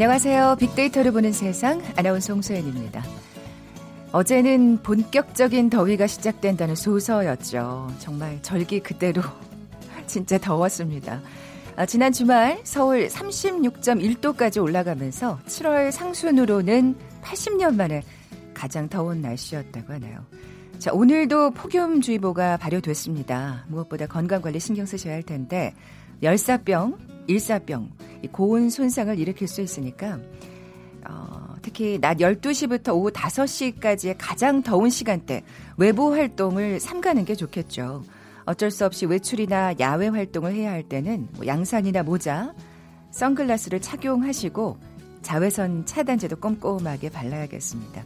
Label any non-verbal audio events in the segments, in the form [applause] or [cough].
안녕하세요. 빅데이터를 보는 세상 아나운서 홍소연입니다. 어제는 본격적인 더위가 시작된다는 소서였죠. 정말 절기 그대로 [laughs] 진짜 더웠습니다. 아, 지난 주말 서울 36.1도까지 올라가면서 7월 상순으로는 80년 만에 가장 더운 날씨였다고 하네요. 자, 오늘도 폭염주의보가 발효됐습니다. 무엇보다 건강관리 신경 쓰셔야 할 텐데 열사병, 일사병, 고온 손상을 일으킬 수 있으니까 어, 특히 낮 12시부터 오후 5시까지의 가장 더운 시간대 외부 활동을 삼가는 게 좋겠죠. 어쩔 수 없이 외출이나 야외 활동을 해야 할 때는 뭐 양산이나 모자, 선글라스를 착용하시고 자외선 차단제도 꼼꼼하게 발라야겠습니다.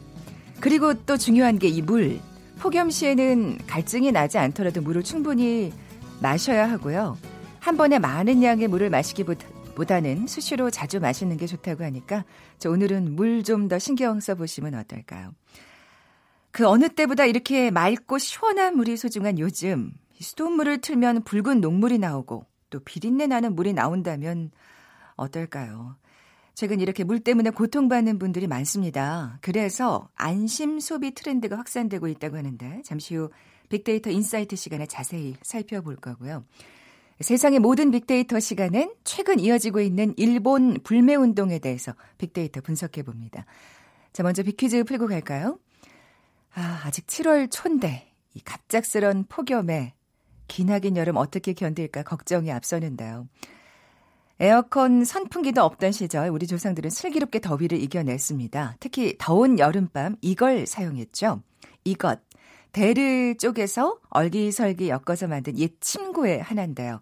그리고 또 중요한 게 이 물. 폭염 시에는 갈증이 나지 않더라도 물을 충분히 마셔야 하고요. 한 번에 많은 양의 물을 마시기보다 보다는 수시로 자주 마시는 게 좋다고 하니까 저 오늘은 물 좀 더 신경 써 보시면 어떨까요? 그 어느 때보다 이렇게 맑고 시원한 물이 소중한 요즘 수돗물을 틀면 붉은 녹물이 나오고 또 비린내 나는 물이 나온다면 어떨까요? 최근 이렇게 물 때문에 고통받는 분들이 많습니다. 그래서 안심 소비 트렌드가 확산되고 있다고 하는데 잠시 후 빅데이터 insight 시간에 자세히 살펴볼 거고요. 세상의 모든 빅데이터 시간은 최근 이어지고 있는 일본 불매 운동에 대해서 빅데이터 분석해 봅니다. 자, 먼저 빅퀴즈 풀고 갈까요? 아, 아직 7월 초인데 이 갑작스런 폭염에 기나긴 여름 어떻게 견딜까 걱정이 앞서는데요. 에어컨 선풍기도 없던 시절 우리 조상들은 슬기롭게 더위를 이겨냈습니다. 특히 더운 여름밤 이걸 사용했죠. 이것 대를 쪼개서 얼기설기 엮어서 만든 옛 침구의 하나인데요.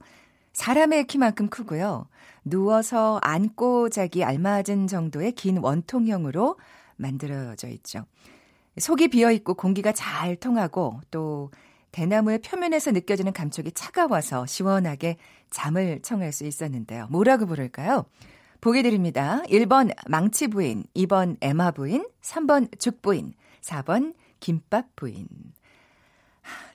사람의 키만큼 크고요. 누워서 안고 자기 알맞은 정도의 긴 원통형으로 만들어져 있죠. 속이 비어 있고 공기가 잘 통하고 또 대나무의 표면에서 느껴지는 감촉이 차가워서 시원하게 잠을 청할 수 있었는데요. 뭐라고 부를까요? 보기 드립니다. 1번 망치 부인, 2번 에마 부인, 3번 죽 부인, 4번 김밥 부인.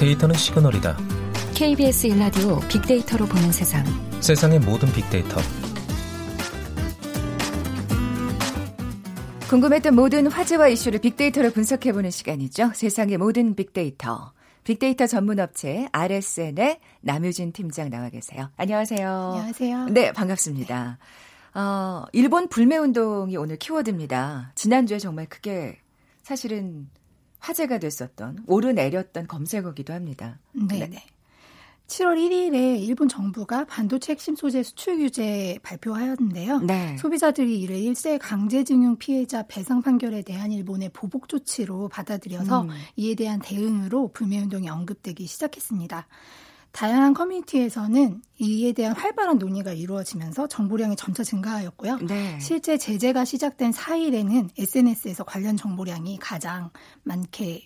데이터는 시그널이다. KBS 일라디오 빅데이터로 보는 세상. 세상의 모든 빅데이터. 궁금했던 모든 화제와 이슈를 빅데이터로 분석해보는 시간이죠. 세상의 모든 빅데이터. 빅데이터 전문 업체 RSN의 남유진 팀장 나와 계세요. 안녕하세요. 안녕하세요. 네, 반갑습니다. 어, 일본 불매 운동이 오늘 키워드입니다. 지난주에 정말 크게 사실은 화제가 됐었던 오르내렸던 검색어기도 합니다. 네네. 네. 7월 1일에 일본 정부가 반도체 핵심 소재 수출 규제 발표하였는데요. 네. 소비자들이 이를 일세 강제징용 피해자 배상 판결에 대한 일본의 보복 조치로 받아들여서 음. 이에 대한 대응으로 불매운동이 언급되기 시작했습니다. 다양한 커뮤니티에서는 이에 대한 활발한 논의가 이루어지면서 정보량이 점차 증가하였고요. 네. 실제 제재가 시작된 4일에는 SNS에서 관련 정보량이 가장 많게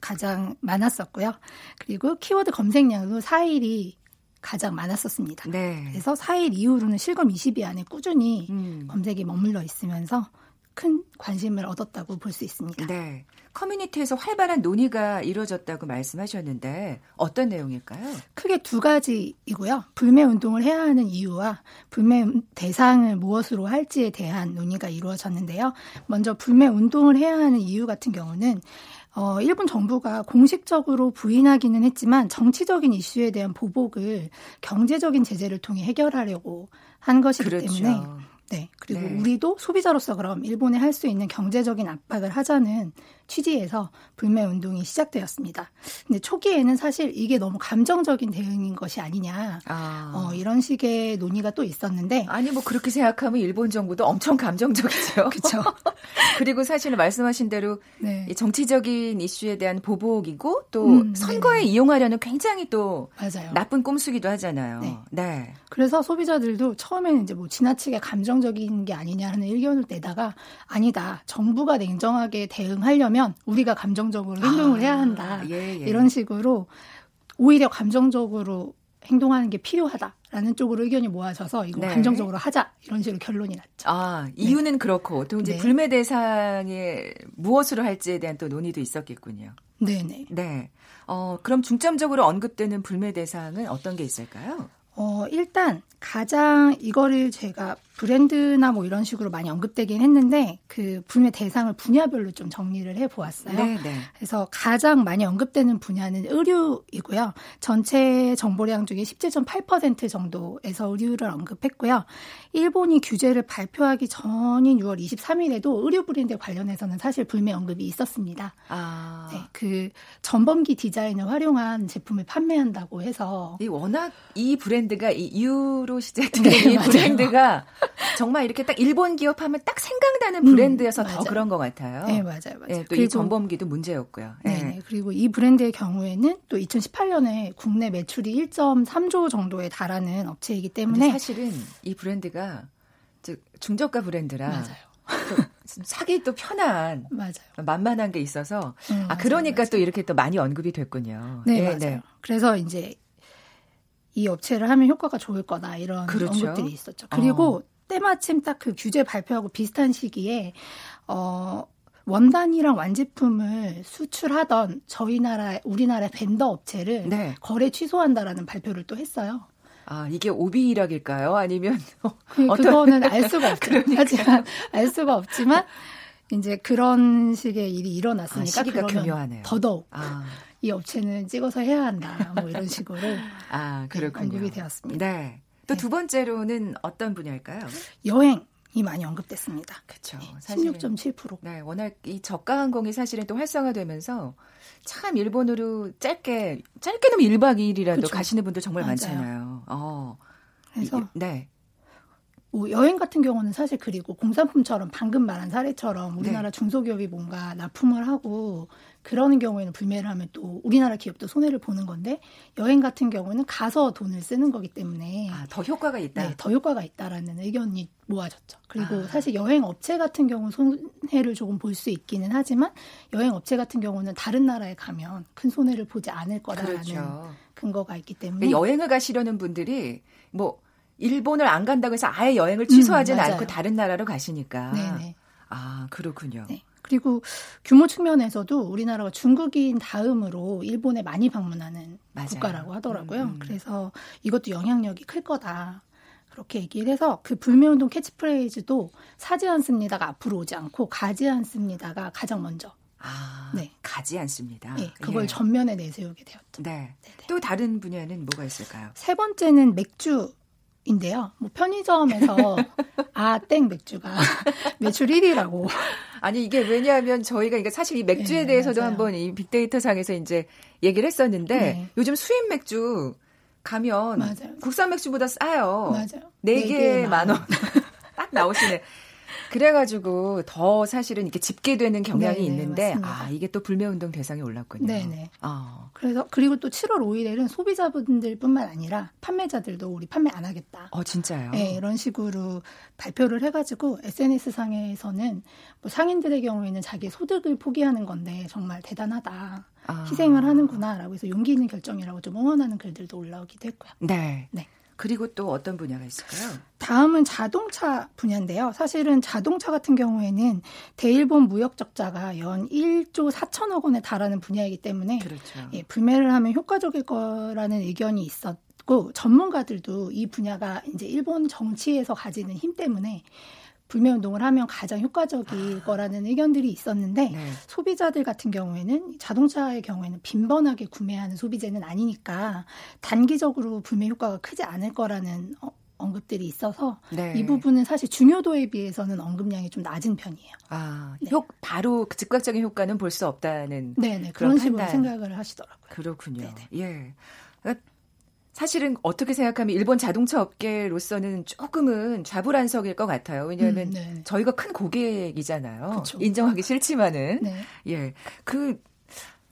가장 많았었고요. 그리고 키워드 검색량도 4일이 가장 많았었습니다. 네. 그래서 4일 이후로는 실검 20위 안에 꾸준히 음. 검색이 머물러 있으면서 큰 관심을 얻었다고 볼 수 있습니다. 네. 커뮤니티에서 활발한 논의가 이루어졌다고 말씀하셨는데 어떤 내용일까요? 크게 두 가지이고요. 불매 운동을 해야 하는 이유와 불매 대상을 무엇으로 할지에 대한 논의가 이루어졌는데요. 먼저 불매 운동을 해야 하는 이유 같은 경우는 어, 일본 정부가 공식적으로 부인하기는 했지만 정치적인 이슈에 대한 보복을 경제적인 제재를 통해 해결하려고 한 것이기 그렇죠. 때문에 네. 그리고 네. 우리도 소비자로서 그럼 일본에 할 수 있는 경제적인 압박을 하자는 취지에서 불매 운동이 시작되었습니다. 근데 초기에는 사실 이게 너무 감정적인 대응인 것이 아니냐 아. 어, 이런 식의 논의가 또 있었는데 아니 뭐 그렇게 생각하면 일본 정부도 엄청 감정적이죠. [laughs] 그렇죠. [laughs] 그리고 사실은 말씀하신 대로 네. 정치적인 이슈에 대한 보복이고 또 음, 선거에 네. 이용하려는 굉장히 또 맞아요. 나쁜 꼼수기도 하잖아요. 네. 네. 그래서 소비자들도 처음에는 이제 뭐 지나치게 감정적인 게 아니냐 하는 의견을 내다가 아니다 정부가 냉정하게 대응하려면 하려면 우리가 감정적으로 행동을 아, 해야 한다. 예, 예. 이런 식으로 오히려 감정적으로 행동하는 게 필요하다라는 쪽으로 의견이 모아져서 이거 네. 감정적으로 하자 이런 식으로 결론이 났죠. 아 이유는 네. 그렇고 또 이제 네. 불매 대상에 무엇으로 할지에 대한 또 논의도 있었겠군요. 네네. 네. 어 그럼 중점적으로 언급되는 불매 대상은 어떤 게 있을까요? 어 일단 가장 이거를 제가 브랜드나 뭐 이런 식으로 많이 언급되긴 했는데 그 분야 대상을 분야별로 좀 정리를 해 보았어요. 네, 네. 그래서 가장 많이 언급되는 분야는 의류이고요. 전체 정보량 중에 17.8% 정도에서 의류를 언급했고요. 일본이 규제를 발표하기 전인 6월 23일에도 의류 브랜드 관련해서는 사실 불매 언급이 있었습니다. 아. 네, 그 전범기 디자인을 활용한 제품을 판매한다고 해서 이 워낙 이 브랜드가 이 유로 시작된 네, 이 브랜드가 [laughs] 정말 이렇게 딱 일본 기업 하면 딱 생각나는 음, 브랜드여서 음, 더 그런 것 같아요. 네, 맞아요, 맞아요. 네, 또이 전범기도 문제였고요. 네. 네, 그리고 이 브랜드의 경우에는 또 2018년에 국내 매출이 1.3조 정도에 달하는 업체이기 때문에 사실은 이 브랜드가 중저가 브랜드라 맞아요. [laughs] 사기 또 편한 맞아요. 만만한 게 있어서 음, 아 그러니까 맞아요. 또 이렇게 또 많이 언급이 됐군요. 네, 네 맞아요. 네. 그래서 이제 이 업체를 하면 효과가 좋을 거다 이런 그렇죠. 언급들이 있었죠. 그리고 어. 때마침 딱 그 규제 발표하고 비슷한 시기에 어 원단이랑 완제품을 수출하던 저희 나라 우리나라 벤더 업체를 네. 거래 취소한다라는 발표를 또 했어요. 아 이게 오비 일학일까요? 아니면 [laughs] 그, 어떤... 그거는 알 수가 없죠. [laughs] 그러니까. 하지만 알 수가 없지만 이제 그런 식의 일이 일어났으니까 아, 시기가 교묘하네요. 더더욱 아. 이 업체는 찍어서 해야 한다. 뭐 이런 식으로 [laughs] 아, 그렇군요. 네, 언급이 되었습니다. 네. 또두 네. 번째로는 어떤 분야일까요? 여행. 이 많이 언급됐습니다. 그렇죠. 네, 16.7%. 네, 워낙 이 저가 항공이 사실은 또 활성화되면서 참 일본으로 짧게 짧게 는 1박 2일이라도 그렇죠. 가시는 분들 정말 맞아요. 많잖아요. 어. 그래서 이, 네. 뭐 여행 같은 경우는 사실 그리고 공산품처럼 방금 말한 사례처럼 우리나라 네. 중소기업이 뭔가 납품을 하고 그러는 경우에는 불매를 하면 또 우리나라 기업도 손해를 보는 건데 여행 같은 경우는 가서 돈을 쓰는 거기 때문에 아, 더 효과가 있다. 네, 더 효과가 있다라는 의견이 모아졌죠. 그리고 아. 사실 여행 업체 같은 경우 손해를 조금 볼 수 있기는 하지만 여행 업체 같은 경우는 다른 나라에 가면 큰 손해를 보지 않을 거라는 그렇죠. 근거가 있기 때문에 여행을 가시려는 분들이 뭐 일본을 안 간다고 해서 아예 여행을 취소하지는 음, 않고 다른 나라로 가시니까. 네네. 아, 그렇군요. 네. 그리고 규모 측면에서도 우리나라가 중국인 다음으로 일본에 많이 방문하는 맞아요. 국가라고 하더라고요. 음, 음. 그래서 이것도 영향력이 클 거다. 그렇게 얘기를 해서 그 불매운동 캐치프레이즈도 사지 않습니다가 앞으로 오지 않고 가지 않습니다가 가장 먼저. 아, 네. 가지 않습니다. 네, 그걸 예. 전면에 내세우게 되었죠. 네. 네네. 또 다른 분야는 뭐가 있을까요? 세 번째는 맥주 인데요. 뭐 편의점에서 [laughs] 아 땡 맥주가 [laughs] 매출 1위라고. 아니 이게 왜냐하면 저희가 이게 사실 이 맥주에 네, 대해서도 맞아요. 한번 이 빅데이터 상에서 이제 얘기를 했었는데 네. 요즘 수입 맥주 가면 맞아요. 국산 맥주보다 싸요. 맞아요. 4개 만 원. [laughs] 딱 나오시네. 그래가지고 더 사실은 이렇게 집계되는 경향이 네네, 있는데 맞습니다. 아 이게 또 불매운동 대상에 올랐군요. 네네. 어. 그래서 그리고 또 7월 5일에는 소비자분들뿐만 아니라 판매자들도 우리 판매 안 하겠다. 어 진짜요? 네 이런 식으로 발표를 해가지고 SNS 상에서는 뭐 상인들의 경우에는 자기 소득을 포기하는 건데 정말 대단하다. 아. 희생을 하는구나라고 해서 용기 있는 결정이라고 좀 응원하는 글들도 올라오기도 했고요. 네. 네. 그리고 또 어떤 분야가 있을까요? 다음은 자동차 분야인데요. 사실은 자동차 같은 경우에는 대일본 무역 적자가 연 1조 4천억 원에 달하는 분야이기 때문에 그렇죠. 예, 불매를 하면 효과적일 거라는 의견이 있었고 전문가들도 이 분야가 이제 일본 정치에서 가지는 힘 때문에 불매 운동을 하면 가장 효과적일 아. 거라는 의견들이 있었는데 네. 소비자들 같은 경우에는 자동차의 경우에는 빈번하게 구매하는 소비재는 아니니까 단기적으로 불매 효과가 크지 않을 거라는 어, 언급들이 있어서 네. 이 부분은 사실 중요도에 비해서는 언급량이 좀 낮은 편이에요. 아, 네. 효, 바로 그 즉각적인 효과는 볼 수 없다는 네네, 그런, 그런 식으로 생각을 하시더라고요. 그렇군요. 네네. 예. 사실은 어떻게 생각하면 일본 자동차 업계로서는 조금은 좌불안석일 것 같아요. 왜냐하면 음, 네. 저희가 큰 고객이잖아요. 그쵸. 인정하기 싫지만은 네. 예. 그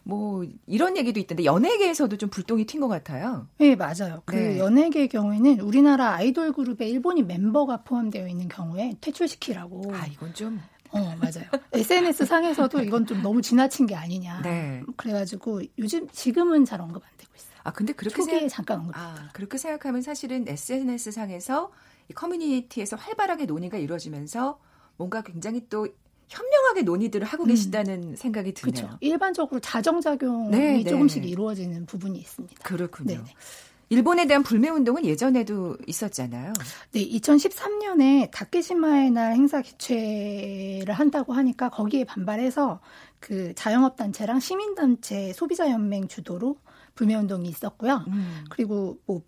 뭐 이런 얘기도 있던데 연예계에서도 좀 불똥이 튄 것 같아요. 네 맞아요. 그 네. 연예계 경우에는 우리나라 아이돌 그룹에 일본인 멤버가 포함되어 있는 경우에 퇴출시키라고. 아 이건 좀 어, 맞아요. SNS 상에서도 이건 좀 너무 지나친 게 아니냐. 네. 그래가지고 요즘 지금은 잘 언급 안 되고 있어요. 아 근데 그렇게 생각, 잠깐 언급. 아 그렇게 생각하면 사실은 SNS 상에서 이 커뮤니티에서 활발하게 논의가 이루어지면서 뭔가 굉장히 또 현명하게 논의들을 하고 음. 계시다는 음. 생각이 드네요. 그렇죠. 일반적으로 자정작용이 네, 네. 조금씩 네. 이루어지는 부분이 있습니다. 그렇군요. 네네. 일본에 대한 불매 운동은 예전에도 있었잖아요. 네, 2013년에 다케시마의 날 행사 개최를 한다고 하니까 거기에 반발해서 그 자영업 단체랑 시민 단체 소비자 연맹 주도로 불매 운동이 있었고요. 음. 그리고 뭐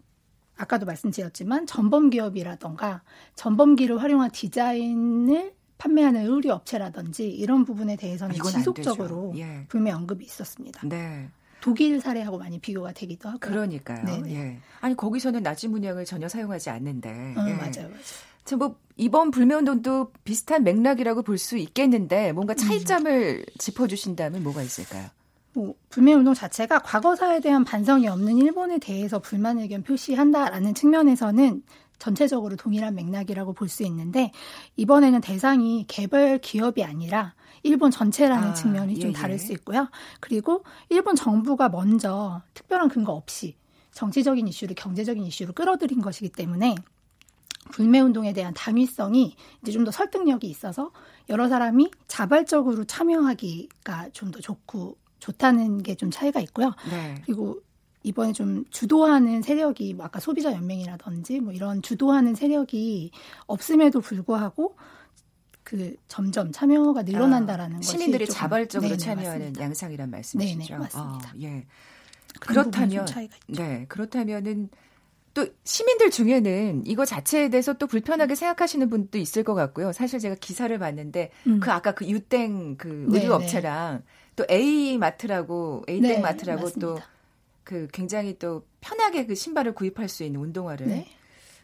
아까도 말씀드렸지만 전범 기업이라던가 전범기를 활용한 디자인을 판매하는 의류 업체라든지 이런 부분에 대해서는 지속적으로 예. 불매 언급이 있었습니다. 네. 독일 사례하고 많이 비교가 되기도 하고. 그러니까요. 네네. 예. 아니 거기서는 나치 문양을 전혀 사용하지 않는데. 어, 예. 맞아요, 맞아요. 뭐 이번 불매운동도 비슷한 맥락이라고 볼 수 있겠는데 뭔가 차이점을 음. 짚어주신다면 뭐가 있을까요? 뭐 불매운동 자체가 과거사에 대한 반성이 없는 일본에 대해서 불만 의견 표시한다라는 측면에서는 전체적으로 동일한 맥락이라고 볼 수 있는데 이번에는 대상이 개별 기업이 아니라 일본 전체라는 아, 측면이 예, 좀 다를 예. 수 있고요. 그리고 일본 정부가 먼저 특별한 근거 없이 정치적인 이슈를 경제적인 이슈로 끌어들인 것이기 때문에 불매 운동에 대한 당위성이 이제 좀 더 설득력이 있어서 여러 사람이 자발적으로 참여하기가 좀 더 좋고 좋다는 게 좀 차이가 있고요. 네. 그리고 이번에 좀 주도하는 세력이 뭐 아까 소비자 연맹이라든지 뭐 이런 주도하는 세력이 없음에도 불구하고 그 점점 참여가 늘어난다라는 아, 것이 시민들이 자발적으로 네네, 참여하는 맞습니다. 양상이란 말씀이시죠. 네네, 맞습니다. 아, 예. 그렇다면 네 그렇다면은 또 시민들 중에는 이거 자체에 대해서 또 불편하게 생각하시는 분도 있을 것 같고요. 사실 제가 기사를 봤는데 음. 그 아까 그 유땡 그 의류 업체랑 또 A 마트라고 A 땡 네, 마트라고 또 그 굉장히 또 편하게 그 신발을 구입할 수 있는 운동화를 네.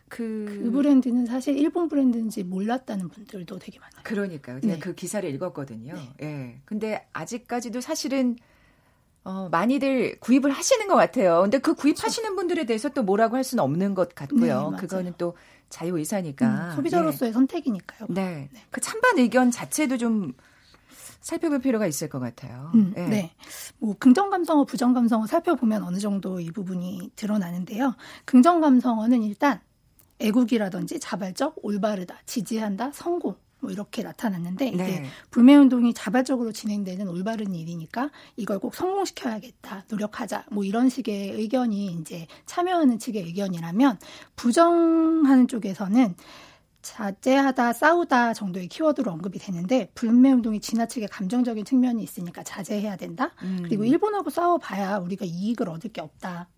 그, 그 브랜드는 사실 일본 브랜드인지 몰랐다는 분들도 되게 많아요. 그러니까요. 제가 네. 그 기사를 읽었거든요. 네. 예. 근데 아직까지도 사실은 어, 많이들 구입을 하시는 것 같아요. 근데 그 구입하시는 그렇죠. 분들에 대해서 또 뭐라고 할 수는 없는 것 같고요. 네, 그거는 또 자유 의사니까. 음, 소비자로서의 예. 선택이니까요. 네. 네. 그 찬반 의견 자체도 좀 살펴볼 필요가 있을 것 같아요. 음, 네. 네. 뭐 긍정 감성어, 부정 감성어 살펴보면 어느 정도 이 부분이 드러나는데요. 긍정 감성어는 일단 애국이라든지 자발적, 올바르다, 지지한다, 성공 뭐 이렇게 나타났는데 네. 이게 불매 운동이 자발적으로 진행되는 올바른 일이니까 이걸 꼭 성공시켜야겠다, 노력하자 뭐 이런 식의 의견이 이제 참여하는 측의 의견이라면 부정하는 쪽에서는 자제하다, 싸우다 정도의 키워드로 언급이 되는데 불매 운동이 지나치게 감정적인 측면이 있으니까 자제해야 된다. 음. 그리고 일본하고 싸워봐야 우리가 이익을 얻을 게 없다.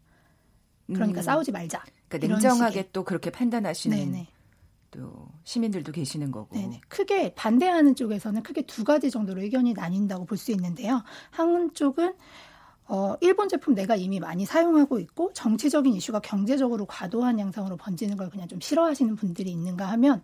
그러니까 음. 싸우지 말자. 그러니까 냉정하게 식의. 또 그렇게 판단하시는 네네. 또 시민들도 계시는 거고. 네네. 크게 반대하는 쪽에서는 크게 두 가지 정도로 의견이 나뉜다고 볼 수 있는데요. 한쪽은 어, 일본 제품 내가 이미 많이 사용하고 있고 정치적인 이슈가 경제적으로 과도한 양상으로 번지는 걸 그냥 좀 싫어하시는 분들이 있는가 하면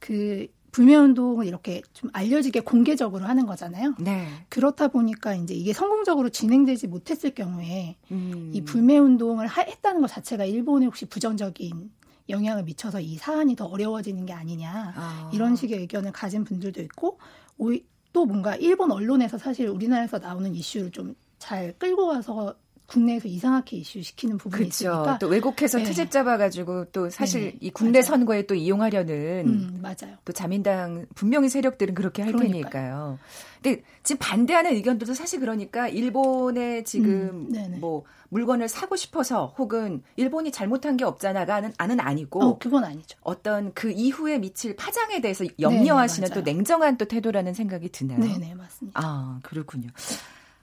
그 불매운동을 이렇게 좀 알려지게 공개적으로 하는 거잖아요. 네. 그렇다 보니까 이제 이게 성공적으로 진행되지 못했을 경우에 음. 이 불매운동을 했다는 것 자체가 일본에 혹시 부정적인 영향을 미쳐서 이 사안이 더 어려워지는 게 아니냐 아. 이런 식의 의견을 가진 분들도 있고 또 뭔가 일본 언론에서 사실 우리나라에서 나오는 이슈를 좀 잘 끌고 와서 국내에서 이상하게 이슈 시키는 부분이 그쵸. 있으니까 또 외국에서 네. 트집 잡아가지고 또 사실 네. 이 국내 맞아요. 선거에 또 이용하려는 음, 맞아요. 또 자민당 분명히 세력들은 그렇게 할 그러니까요. 테니까요. 근데 지금 반대하는 의견들도 사실 그러니까 일본에 지금 음, 뭐 물건을 사고 싶어서 혹은 일본이 잘못한 게 없잖아가는 아는 아니고 어, 그건 아니죠. 어떤 그 이후에 미칠 파장에 대해서 염려하시는 네네, 또 냉정한 또 태도라는 생각이 드네요. 네네 맞습니다. 아 그렇군요.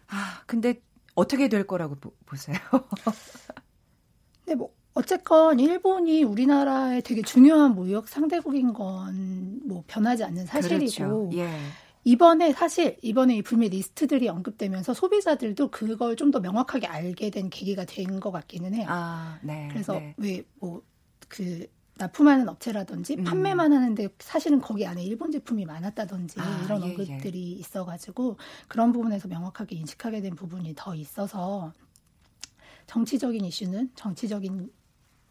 아 근데 어떻게 될 거라고 보, 세요 [laughs] 네, 뭐 어쨌건 일본이 우리나라의 되게 중요한 무역 상대국인 건 뭐 변하지 않는 사실이고 그렇죠. 예. 이번에 사실 이번에 이 불매 리스트들이 언급되면서 소비자들도 그걸 좀 더 명확하게 알게 된 계기가 된 것 같기는 해요. 아, 네, 그래서 네. 왜뭐 그 납품하는 업체라든지 음. 판매만 하는데 사실은 거기 안에 일본 제품이 많았다든지 아, 이런 예, 언급들이 예. 있어가지고 그런 부분에서 명확하게 인식하게 된 부분이 더 있어서 정치적인 이슈는 정치적인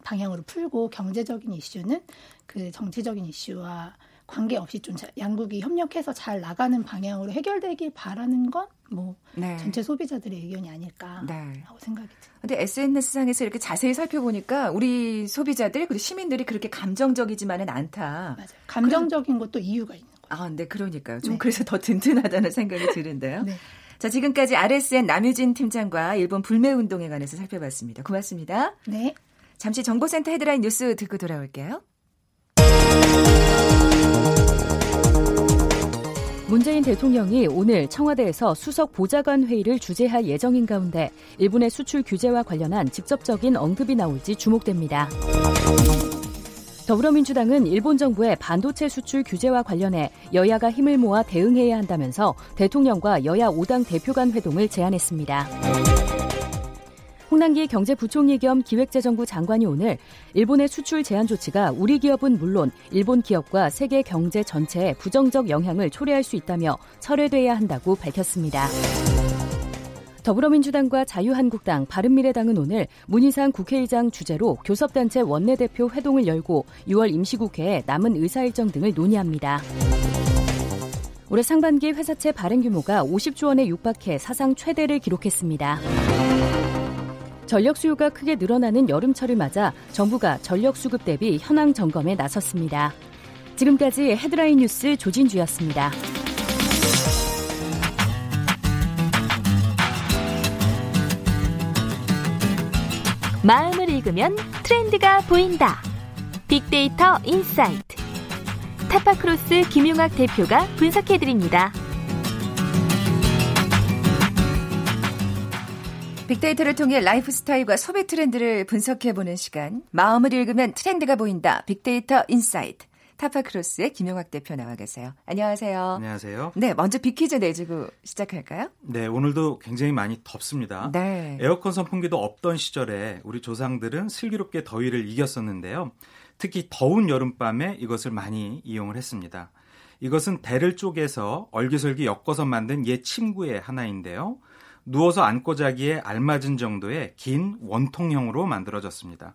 방향으로 풀고 경제적인 이슈는 그 정치적인 이슈와 관계없이 좀 양국이 협력해서 잘 나가는 방향으로 해결되길 바라는 건뭐 네. 전체 소비자들의 의견이 아닐까라고 네. 생각이 듭니다. 근데 SNS상에서 이렇게 자세히 살펴보니까 우리 소비자들 그리고 시민들이 그렇게 감정적이지만은 않다. 맞아요. 감정적인 것도 이유가 있는 거예요. 아, 네, 그러니까요. 좀 네. 그래서 더 든든하다는 생각이 드는데요. 네. 자, 지금까지 RSN 남유진 팀장과 일본 불매 운동에 관해서 살펴봤습니다. 고맙습니다. 네. 잠시 정보센터 헤드라인 뉴스 듣고 돌아올게요. 문재인 대통령이 오늘 청와대에서 수석 보좌관 회의를 주재할 예정인 가운데 일본의 수출 규제와 관련한 직접적인 언급이 나올지 주목됩니다. 더불어민주당은 일본 정부의 반도체 수출 규제와 관련해 여야가 힘을 모아 대응해야 한다면서 대통령과 여야 5당 대표 간 회동을 제안했습니다. 홍남기 경제부총리 겸 기획재정부 장관이 오늘 일본의 수출 제한 조치가 우리 기업은 물론 일본 기업과 세계 경제 전체에 부정적 영향을 초래할 수 있다며 철회돼야 한다고 밝혔습니다. 더불어민주당과 자유한국당, 바른미래당은 오늘 문희상 국회의장 주재로 교섭단체 원내대표 회동을 열고 6월 임시국회에 남은 의사일정 등을 논의합니다. 올해 상반기 회사채 발행 규모가 50조 원에 육박해 사상 최대를 기록했습니다. 전력 수요가 크게 늘어나는 여름철을 맞아 정부가 전력 수급 대비 현황 점검에 나섰습니다. 지금까지 헤드라인 뉴스 조진주였습니다. 마음을 읽으면 트렌드가 보인다. 빅데이터 insight. 타파크로스 김용학 대표가 분석해드립니다. 빅데이터를 통해 라이프 스타일과 소비 트렌드를 분석해보는 시간. 마음을 읽으면 트렌드가 보인다. 빅데이터 insight. 타파크로스의 김용학 대표 나와 계세요. 안녕하세요. 안녕하세요. 네, 먼저 빅퀴즈 내주고 시작할까요? 네, 오늘도 굉장히 많이 덥습니다. 네. 에어컨 선풍기도 없던 시절에 우리 조상들은 슬기롭게 더위를 이겼었는데요. 특히 더운 여름밤에 이것을 많이 이용을 했습니다. 이것은 대를 쪼개서 얼기설기 엮어서 만든 옛 침구의 하나인데요. 누워서 앉고 자기에 알맞은 정도의 긴 원통형으로 만들어졌습니다.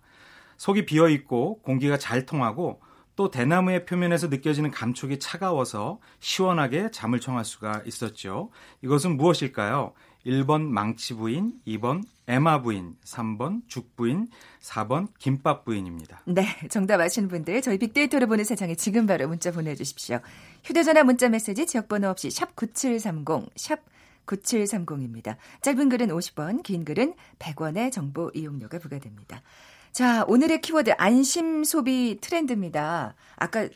속이 비어 있고 공기가 잘 통하고 또 대나무의 표면에서 느껴지는 감촉이 차가워서 시원하게 잠을 청할 수가 있었죠. 이것은 무엇일까요? 1번 망치 부인, 2번 에마 부인, 3번 죽 부인, 4번 김밥 부인입니다. 네, 정답 아시는 분들 저희 빅데이터를 보는 세상에 지금 바로 문자 보내주십시오. 휴대전화 문자 메시지 지역번호 없이 샵 9730, 샵 9730입니다. 짧은 글은 50원, 긴 글은 100원의 정보 이용료가 부과됩니다. 자, 오늘의 키워드 안심 소비 트렌드입니다. 아까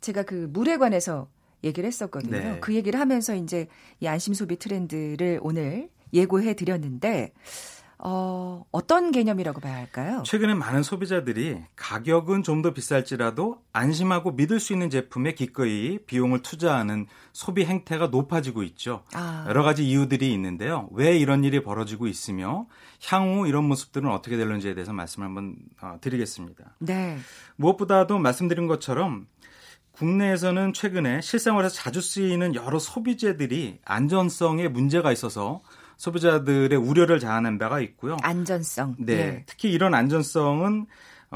제가 그 물에 관해서 얘기를 했었거든요. 네. 그 얘기를 하면서 이제 이 안심 소비 트렌드를 오늘 예고해 드렸는데 어, 어떤 개념이라고 봐야 할까요? 최근에 많은 소비자들이 가격은 좀 더 비쌀지라도 안심하고 믿을 수 있는 제품에 기꺼이 비용을 투자하는 소비 행태가 높아지고 있죠. 아. 여러 가지 이유들이 있는데요. 왜 이런 일이 벌어지고 있으며 향후 이런 모습들은 어떻게 될는지에 대해서 말씀을 한번 어, 드리겠습니다. 네. 무엇보다도 말씀드린 것처럼 국내에서는 최근에 실생활에서 자주 쓰이는 여러 소비재들이 안전성에 문제가 있어서 소비자들의 우려를 자아낸 바가 있고요. 안전성. 네. 예. 특히 이런 안전성은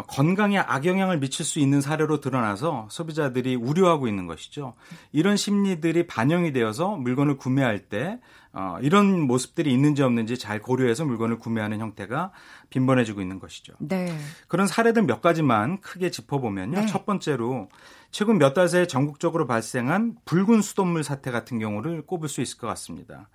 건강에 악영향을 미칠 수 있는 사례로 드러나서 소비자들이 우려하고 있는 것이죠. 이런 심리들이 반영이 되어서 물건을 구매할 때 어, 이런 모습들이 있는지 없는지 잘 고려해서 물건을 구매하는 형태가 빈번해지고 있는 것이죠. 네. 그런 사례들 몇 가지만 크게 짚어보면요. 네. 첫 번째로 최근 몇 달 새에 전국적으로 발생한 붉은 수돗물 사태 같은 경우를 꼽을 수 있을 것 같습니다.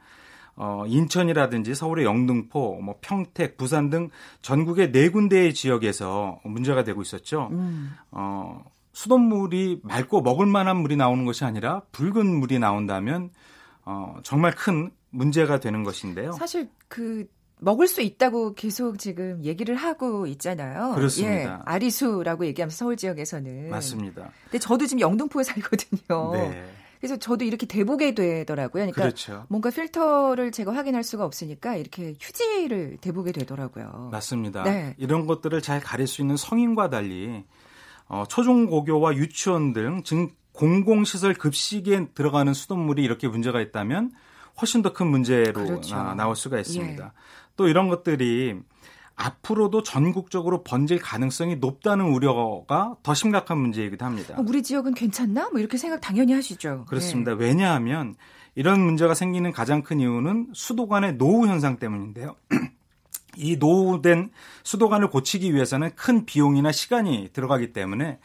어, 인천이라든지 서울의 영등포, 뭐 평택, 부산 등 전국의 네 군데의 지역에서 문제가 되고 있었죠. 음. 어, 수돗물이 맑고 먹을 만한 물이 나오는 것이 아니라 붉은 물이 나온다면 어, 정말 큰 문제가 되는 것인데요. 사실 그 먹을 수 있다고 계속 지금 얘기를 하고 있잖아요. 그렇습니다. 예, 아리수라고 얘기하면서 서울 지역에서는 맞습니다. 근데 저도 지금 영등포에 살거든요. 네. 그래서 저도 이렇게 대보게 되더라고요. 그러니까 그렇죠. 뭔가 필터를 제가 확인할 수가 없으니까 이렇게 휴지를 대보게 되더라고요. 맞습니다. 네. 이런 것들을 잘 가릴 수 있는 성인과 달리 어, 초중고교와 유치원 등즉 공공시설 급식에 들어가는 수돗물이 이렇게 문제가 있다면 훨씬 더 큰 문제로 그렇죠. 나, 올 수가 있습니다. 예. 또 이런 것들이 앞으로도 전국적으로 번질 가능성이 높다는 우려가 더 심각한 문제이기도 합니다. 어, 우리 지역은 괜찮나? 뭐 이렇게 생각 당연히 하시죠. 그렇습니다. 네. 왜냐하면 이런 문제가 생기는 가장 큰 이유는 수도관의 노후 현상 때문인데요. [clears throat] 이 노후된 수도관을 고치기 위해서는 큰 비용이나 시간이 들어가기 때문에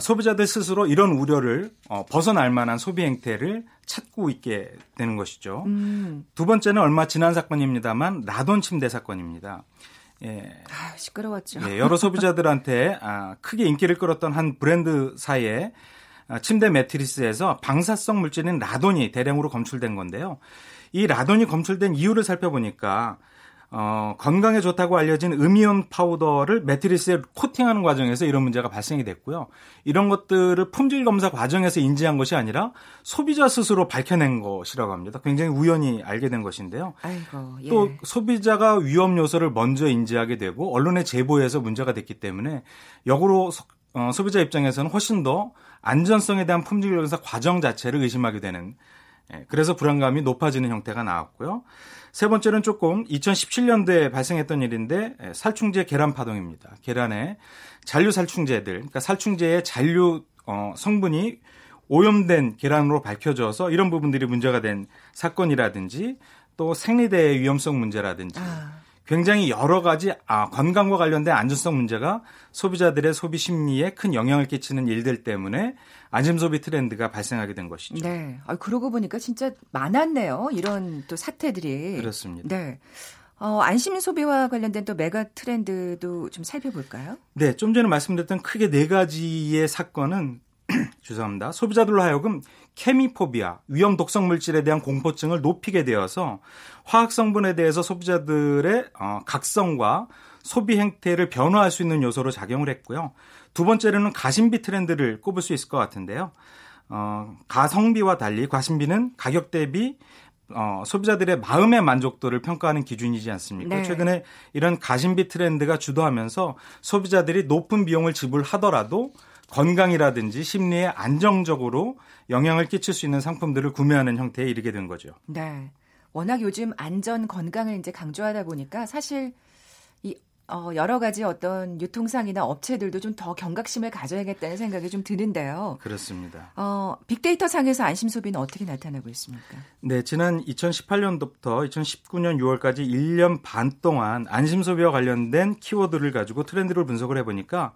소비자들 스스로 이런 우려를 어, 벗어날 만한 소비 행태를 찾고 있게 되는 것이죠. 음. 두 번째는 얼마 지난 사건입니다만 라돈 침대 사건입니다. 예. 아, 시끄러웠죠. 예, 여러 소비자들한테 아, 크게 인기를 끌었던 한 브랜드 사이에 아, 침대 매트리스에서 방사성 물질인 라돈이 대량으로 검출된 건데요. 이 라돈이 검출된 이유를 살펴보니까 어, 건강에 좋다고 알려진 음이온 파우더를 매트리스에 코팅하는 과정에서 이런 문제가 발생이 됐고요. 이런 것들을 품질 검사 과정에서 인지한 것이 아니라 소비자 스스로 밝혀낸 것이라고 합니다. 굉장히 우연히 알게 된 것인데요. 아이고, 예. 또 소비자가 위험 요소를 먼저 인지하게 되고 언론에 제보해서 문제가 됐기 때문에 역으로 소, 어, 소비자 입장에서는 훨씬 더 안전성에 대한 품질 검사 과정 자체를 의심하게 되는 예, 그래서 불안감이 높아지는 형태가 나왔고요. 세 번째는 조금 2017년도에 발생했던 일인데 예, 살충제 계란 파동입니다. 계란에 잔류 살충제들, 그러니까 살충제의 잔류 어, 성분이 오염된 계란으로 밝혀져서 이런 부분들이 문제가 된 사건이라든지 또 생리대의 위험성 문제라든지 아. 굉장히 여러 가지 아, 건강과 관련된 안전성 문제가 소비자들의 소비 심리에 큰 영향을 끼치는 일들 때문에 안심 소비 트렌드가 발생하게 된 것이죠. 네. 아, 그러고 보니까 진짜 많았네요. 이런 또 사태들이. 그렇습니다. 네. 어, 안심 소비와 관련된 또 메가 트렌드도 좀 살펴볼까요? 네, 좀 전에 말씀드렸던 크게 네 가지의 사건은 [clears throat] 죄송합니다. 소비자들로 하여금 케미포비아, 위험 독성 물질에 대한 공포증을 높이게 되어서 화학 성분에 대해서 소비자들의 어, 각성과 소비 행태를 변화할 수 있는 요소로 작용을 했고요. 두 번째로는 가심비 트렌드를 꼽을 수 있을 것 같은데요. 어, 가성비와 달리 가심비는 가격 대비 어, 소비자들의 마음의 만족도를 평가하는 기준이지 않습니까? 네. 최근에 이런 가심비 트렌드가 주도하면서 소비자들이 높은 비용을 지불하더라도 건강이라든지 심리에 안정적으로 영향을 끼칠 수 있는 상품들을 구매하는 형태에 이르게 된 거죠. 네. 워낙 요즘 안전 건강을 이제 강조하다 보니까 사실 이 어, 여러 가지 어떤 유통상이나 업체들도 좀 더 경각심을 가져야겠다는 생각이 좀 드는데요. 그렇습니다. 어, 빅데이터 상에서 안심 소비는 어떻게 나타나고 있습니까? 네, 지난 2018년도부터 2019년 6월까지 1년 반 동안 안심 소비와 관련된 키워드를 가지고 트렌드를 분석을 해보니까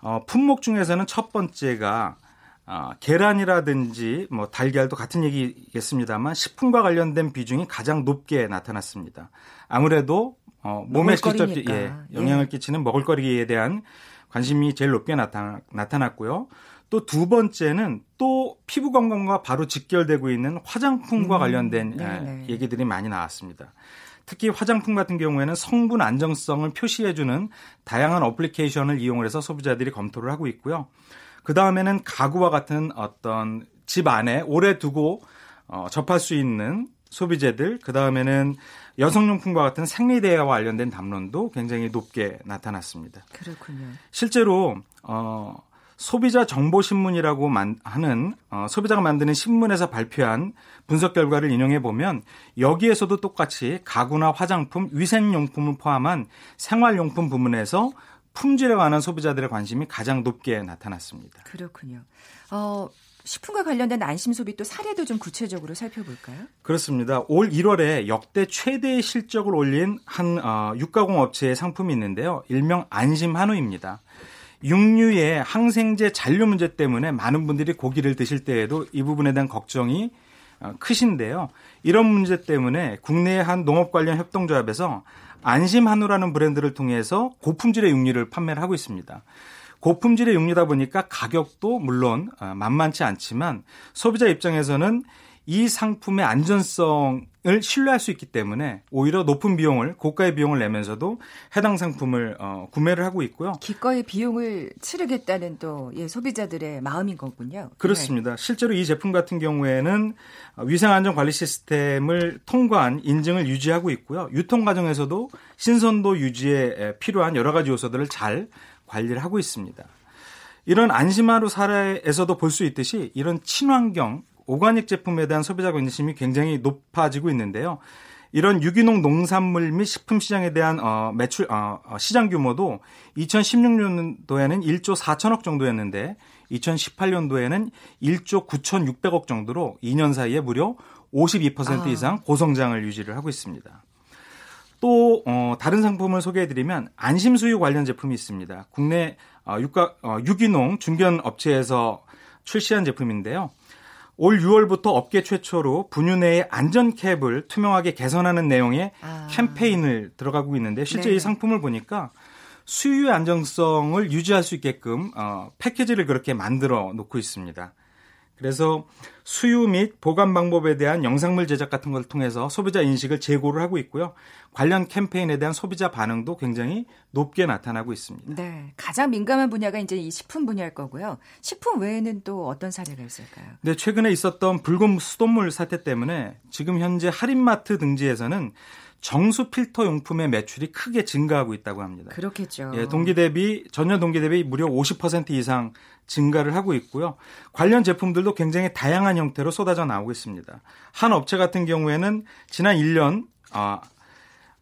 어, 품목 중에서는 첫 번째가 어, 계란이라든지 뭐 달걀도 같은 얘기겠습니다만 식품과 관련된 비중이 가장 높게 나타났습니다. 아무래도 어, 몸에 직접 예, 예, 영향을 예. 끼치는 먹을거리에 대한 관심이 제일 높게 나타, 나타났고요. 또 두 번째는 또 피부 건강과 바로 직결되고 있는 화장품과 음, 관련된 예, 얘기들이 많이 나왔습니다. 특히 화장품 같은 경우에는 성분 안정성을 표시해주는 다양한 어플리케이션을 이용을 해서 소비자들이 검토를 하고 있고요. 그 다음에는 가구와 같은 어떤 집 안에 오래 두고 어, 접할 수 있는 소비재들, 그 다음에는 여성용품과 같은 생리대와 관련된 담론도 굉장히 높게 나타났습니다. 그렇군요. 실제로 어, 소비자 정보 신문이라고 하는 어, 소비자가 만드는 신문에서 발표한 분석 결과를 인용해 보면 여기에서도 똑같이 가구나 화장품, 위생용품을 포함한 생활용품 부문에서 품질에 관한 소비자들의 관심이 가장 높게 나타났습니다. 그렇군요. 어, 식품과 관련된 안심 소비 또 사례도 좀 구체적으로 살펴볼까요? 그렇습니다. 올 1월에 역대 최대의 실적을 올린 한 어, 육가공 업체의 상품이 있는데요. 일명 안심 한우입니다. 육류의 항생제 잔류 문제 때문에 많은 분들이 고기를 드실 때에도 이 부분에 대한 걱정이 어, 크신데요. 이런 문제 때문에 국내의 한 농업 관련 협동조합에서 안심 한우라는 브랜드를 통해서 고품질의 육류를 판매를 하고 있습니다. 고품질의 육류다 보니까 가격도 물론 어, 만만치 않지만 소비자 입장에서는 이 상품의 안전성을 신뢰할 수 있기 때문에 오히려 높은 비용을 고가의 비용을 내면서도 해당 상품을 어, 구매를 하고 있고요. 기꺼이 비용을 치르겠다는 또 예, 소비자들의 마음인 거군요. 그렇습니다. 네. 실제로 이 제품 같은 경우에는 위생 안전 관리 시스템을 통과한 인증을 유지하고 있고요. 유통 과정에서도 신선도 유지에 필요한 여러 가지 요소들을 잘 관리를 하고 있습니다. 이런 안심하루 사례에서도 볼 수 있듯이 이런 친환경 오가닉 제품에 대한 소비자 관심이 굉장히 높아지고 있는데요. 이런 유기농 농산물 및 식품 시장에 대한 어, 매출 어, 어 시장 규모도 2016년도에는 1조 4천억 정도였는데 2018년도에는 1조 9,600억 정도로 2년 사이에 무려 52% 아. 이상 고성장을 유지를 하고 있습니다. 또 어, 다른 상품을 소개해드리면 안심수유 관련 제품이 있습니다. 국내 어, 유가, 어, 유기농 중견 업체에서 출시한 제품인데요. 올 6월부터 업계 최초로 분유 내의 안전캡을 투명하게 개선하는 내용의 아. 캠페인을 들어가고 있는데 실제 네. 이 상품을 보니까 수유의 안정성을 유지할 수 있게끔 어, 패키지를 그렇게 만들어 놓고 있습니다. 그래서 수유 및 보관 방법에 대한 영상물 제작 같은 걸 통해서 소비자 인식을 제고를 하고 있고요. 관련 캠페인에 대한 소비자 반응도 굉장히 높게 나타나고 있습니다. 네. 가장 민감한 분야가 이제 이 식품 분야일 거고요. 식품 외에는 또 어떤 사례가 있을까요? 네, 최근에 있었던 붉은 수돗물 사태 때문에 지금 현재 할인마트 등지에서는 정수 필터 용품의 매출이 크게 증가하고 있다고 합니다. 그렇겠죠. 예, 동기 대비 전년 동기 대비 무려 50% 이상 증가를 하고 있고요. 관련 제품들도 굉장히 다양한 형태로 쏟아져 나오고 있습니다. 한 업체 같은 경우에는 지난 1년 아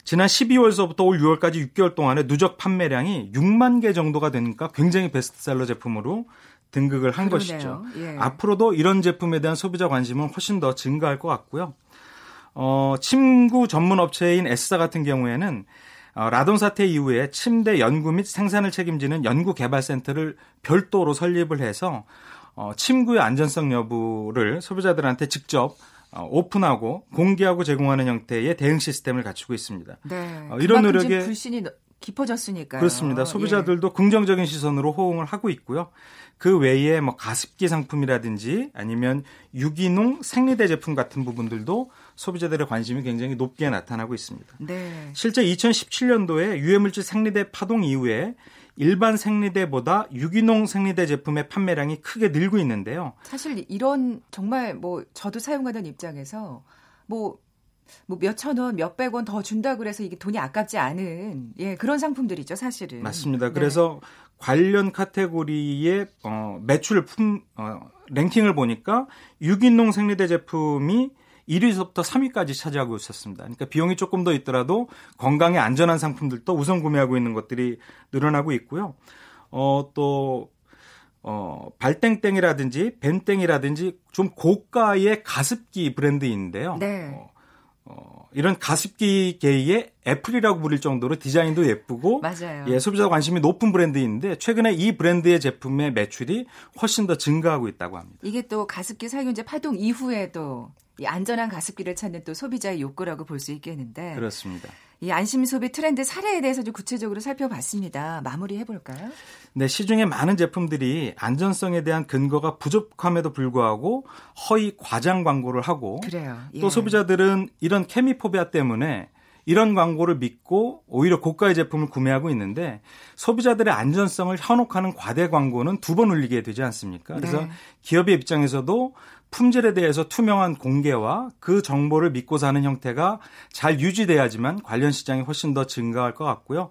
지난 12월서부터 올 6월까지 6개월 동안에 누적 판매량이 6만 개 정도가 되니까 굉장히 베스트셀러 제품으로 등극을 한 그러네요. 것이죠. 예. 앞으로도 이런 제품에 대한 소비자 관심은 훨씬 더 증가할 것 같고요. 어, 침구 전문 업체인 S사 같은 경우에는 어, 라돈 사태 이후에 침대 연구 및 생산을 책임지는 연구개발센터를 별도로 설립을 해서 어, 침구의 안전성 여부를 소비자들한테 직접 어, 오픈하고 공개하고 제공하는 형태의 대응 시스템을 갖추고 있습니다. 네. 어, 이런 노력에 불신이 깊어졌으니까요. 그렇습니다. 소비자들도 예. 긍정적인 시선으로 호응을 하고 있고요. 그 외에 뭐 가습기 상품이라든지 아니면 유기농 생리대 제품 같은 부분들도 소비자들의 관심이 굉장히 높게 나타나고 있습니다. 네. 실제 2017년도에 유해물질 생리대 파동 이후에 일반 생리대보다 유기농 생리대 제품의 판매량이 크게 늘고 있는데요. 사실 이런 정말 뭐 저도 사용하던 입장에서 뭐 뭐 몇천 원, 몇백 원 더 준다 그래서 이게 돈이 아깝지 않은 예, 그런 상품들이죠, 사실은. 맞습니다. 네. 그래서 관련 카테고리의 어, 매출 품 어, 랭킹을 보니까 유기농 생리대 제품이 1위부터 3위까지 차지하고 있었습니다. 그러니까 비용이 조금 더 있더라도 건강에 안전한 상품들도 우선 구매하고 있는 것들이 늘어나고 있고요. 어, 또, 어, 발땡땡이라든지 벤땡이라든지 좀 고가의 가습기 브랜드인데요. 네. 어, 어, 이런 가습기계의 애플이라고 부릴 정도로 디자인도 예쁘고 맞아요. 예, 소비자 관심이 높은 브랜드인데 최근에 이 브랜드의 제품의 매출이 훨씬 더 증가하고 있다고 합니다. 이게 또 가습기 살균제 파동 이후에도 이 안전한 가습기를 찾는 또 소비자의 욕구라고 볼 수 있겠는데 그렇습니다. 이 안심 소비 트렌드 사례에 대해서 좀 구체적으로 살펴봤습니다. 마무리해 볼까요? 네, 시중에 많은 제품들이 안전성에 대한 근거가 부족함에도 불구하고 허위 과장 광고를 하고 그래요. 예. 또 소비자들은 이런 케미포비아 때문에 이런 광고를 믿고 오히려 고가의 제품을 구매하고 있는데 소비자들의 안전성을 현혹하는 과대 광고는 두 번 울리게 되지 않습니까? 그래서 네. 기업의 입장에서도 품질에 대해서 투명한 공개와 그 정보를 믿고 사는 형태가 잘 유지돼야지만 관련 시장이 훨씬 더 증가할 것 같고요.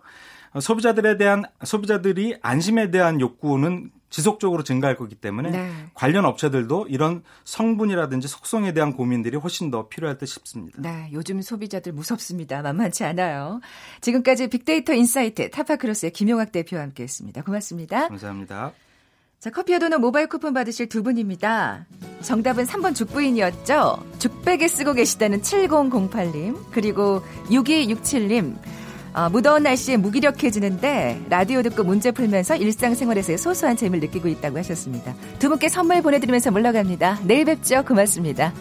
소비자들에 대한 소비자들이 안심에 대한 욕구는 지속적으로 증가할 거기 때문에 네. 관련 업체들도 이런 성분이라든지 속성에 대한 고민들이 훨씬 더 필요할 듯 싶습니다. 네, 요즘 소비자들 무섭습니다. 만만치 않아요. 지금까지 빅데이터 insight 타파크로스의 김용학 대표와 함께했습니다. 고맙습니다. 감사합니다. 자, 커피와 도넛 모바일 쿠폰 받으실 두 분입니다. 정답은 3번 죽부인이었죠. 죽백에 쓰고 계시다는 7008님, 그리고 6267님. 어, 무더운 날씨에 무기력해지는데 라디오 듣고 문제 풀면서 일상생활에서의 소소한 재미를 느끼고 있다고 하셨습니다. 두 분께 선물 보내드리면서 물러갑니다. 내일 뵙죠. 고맙습니다.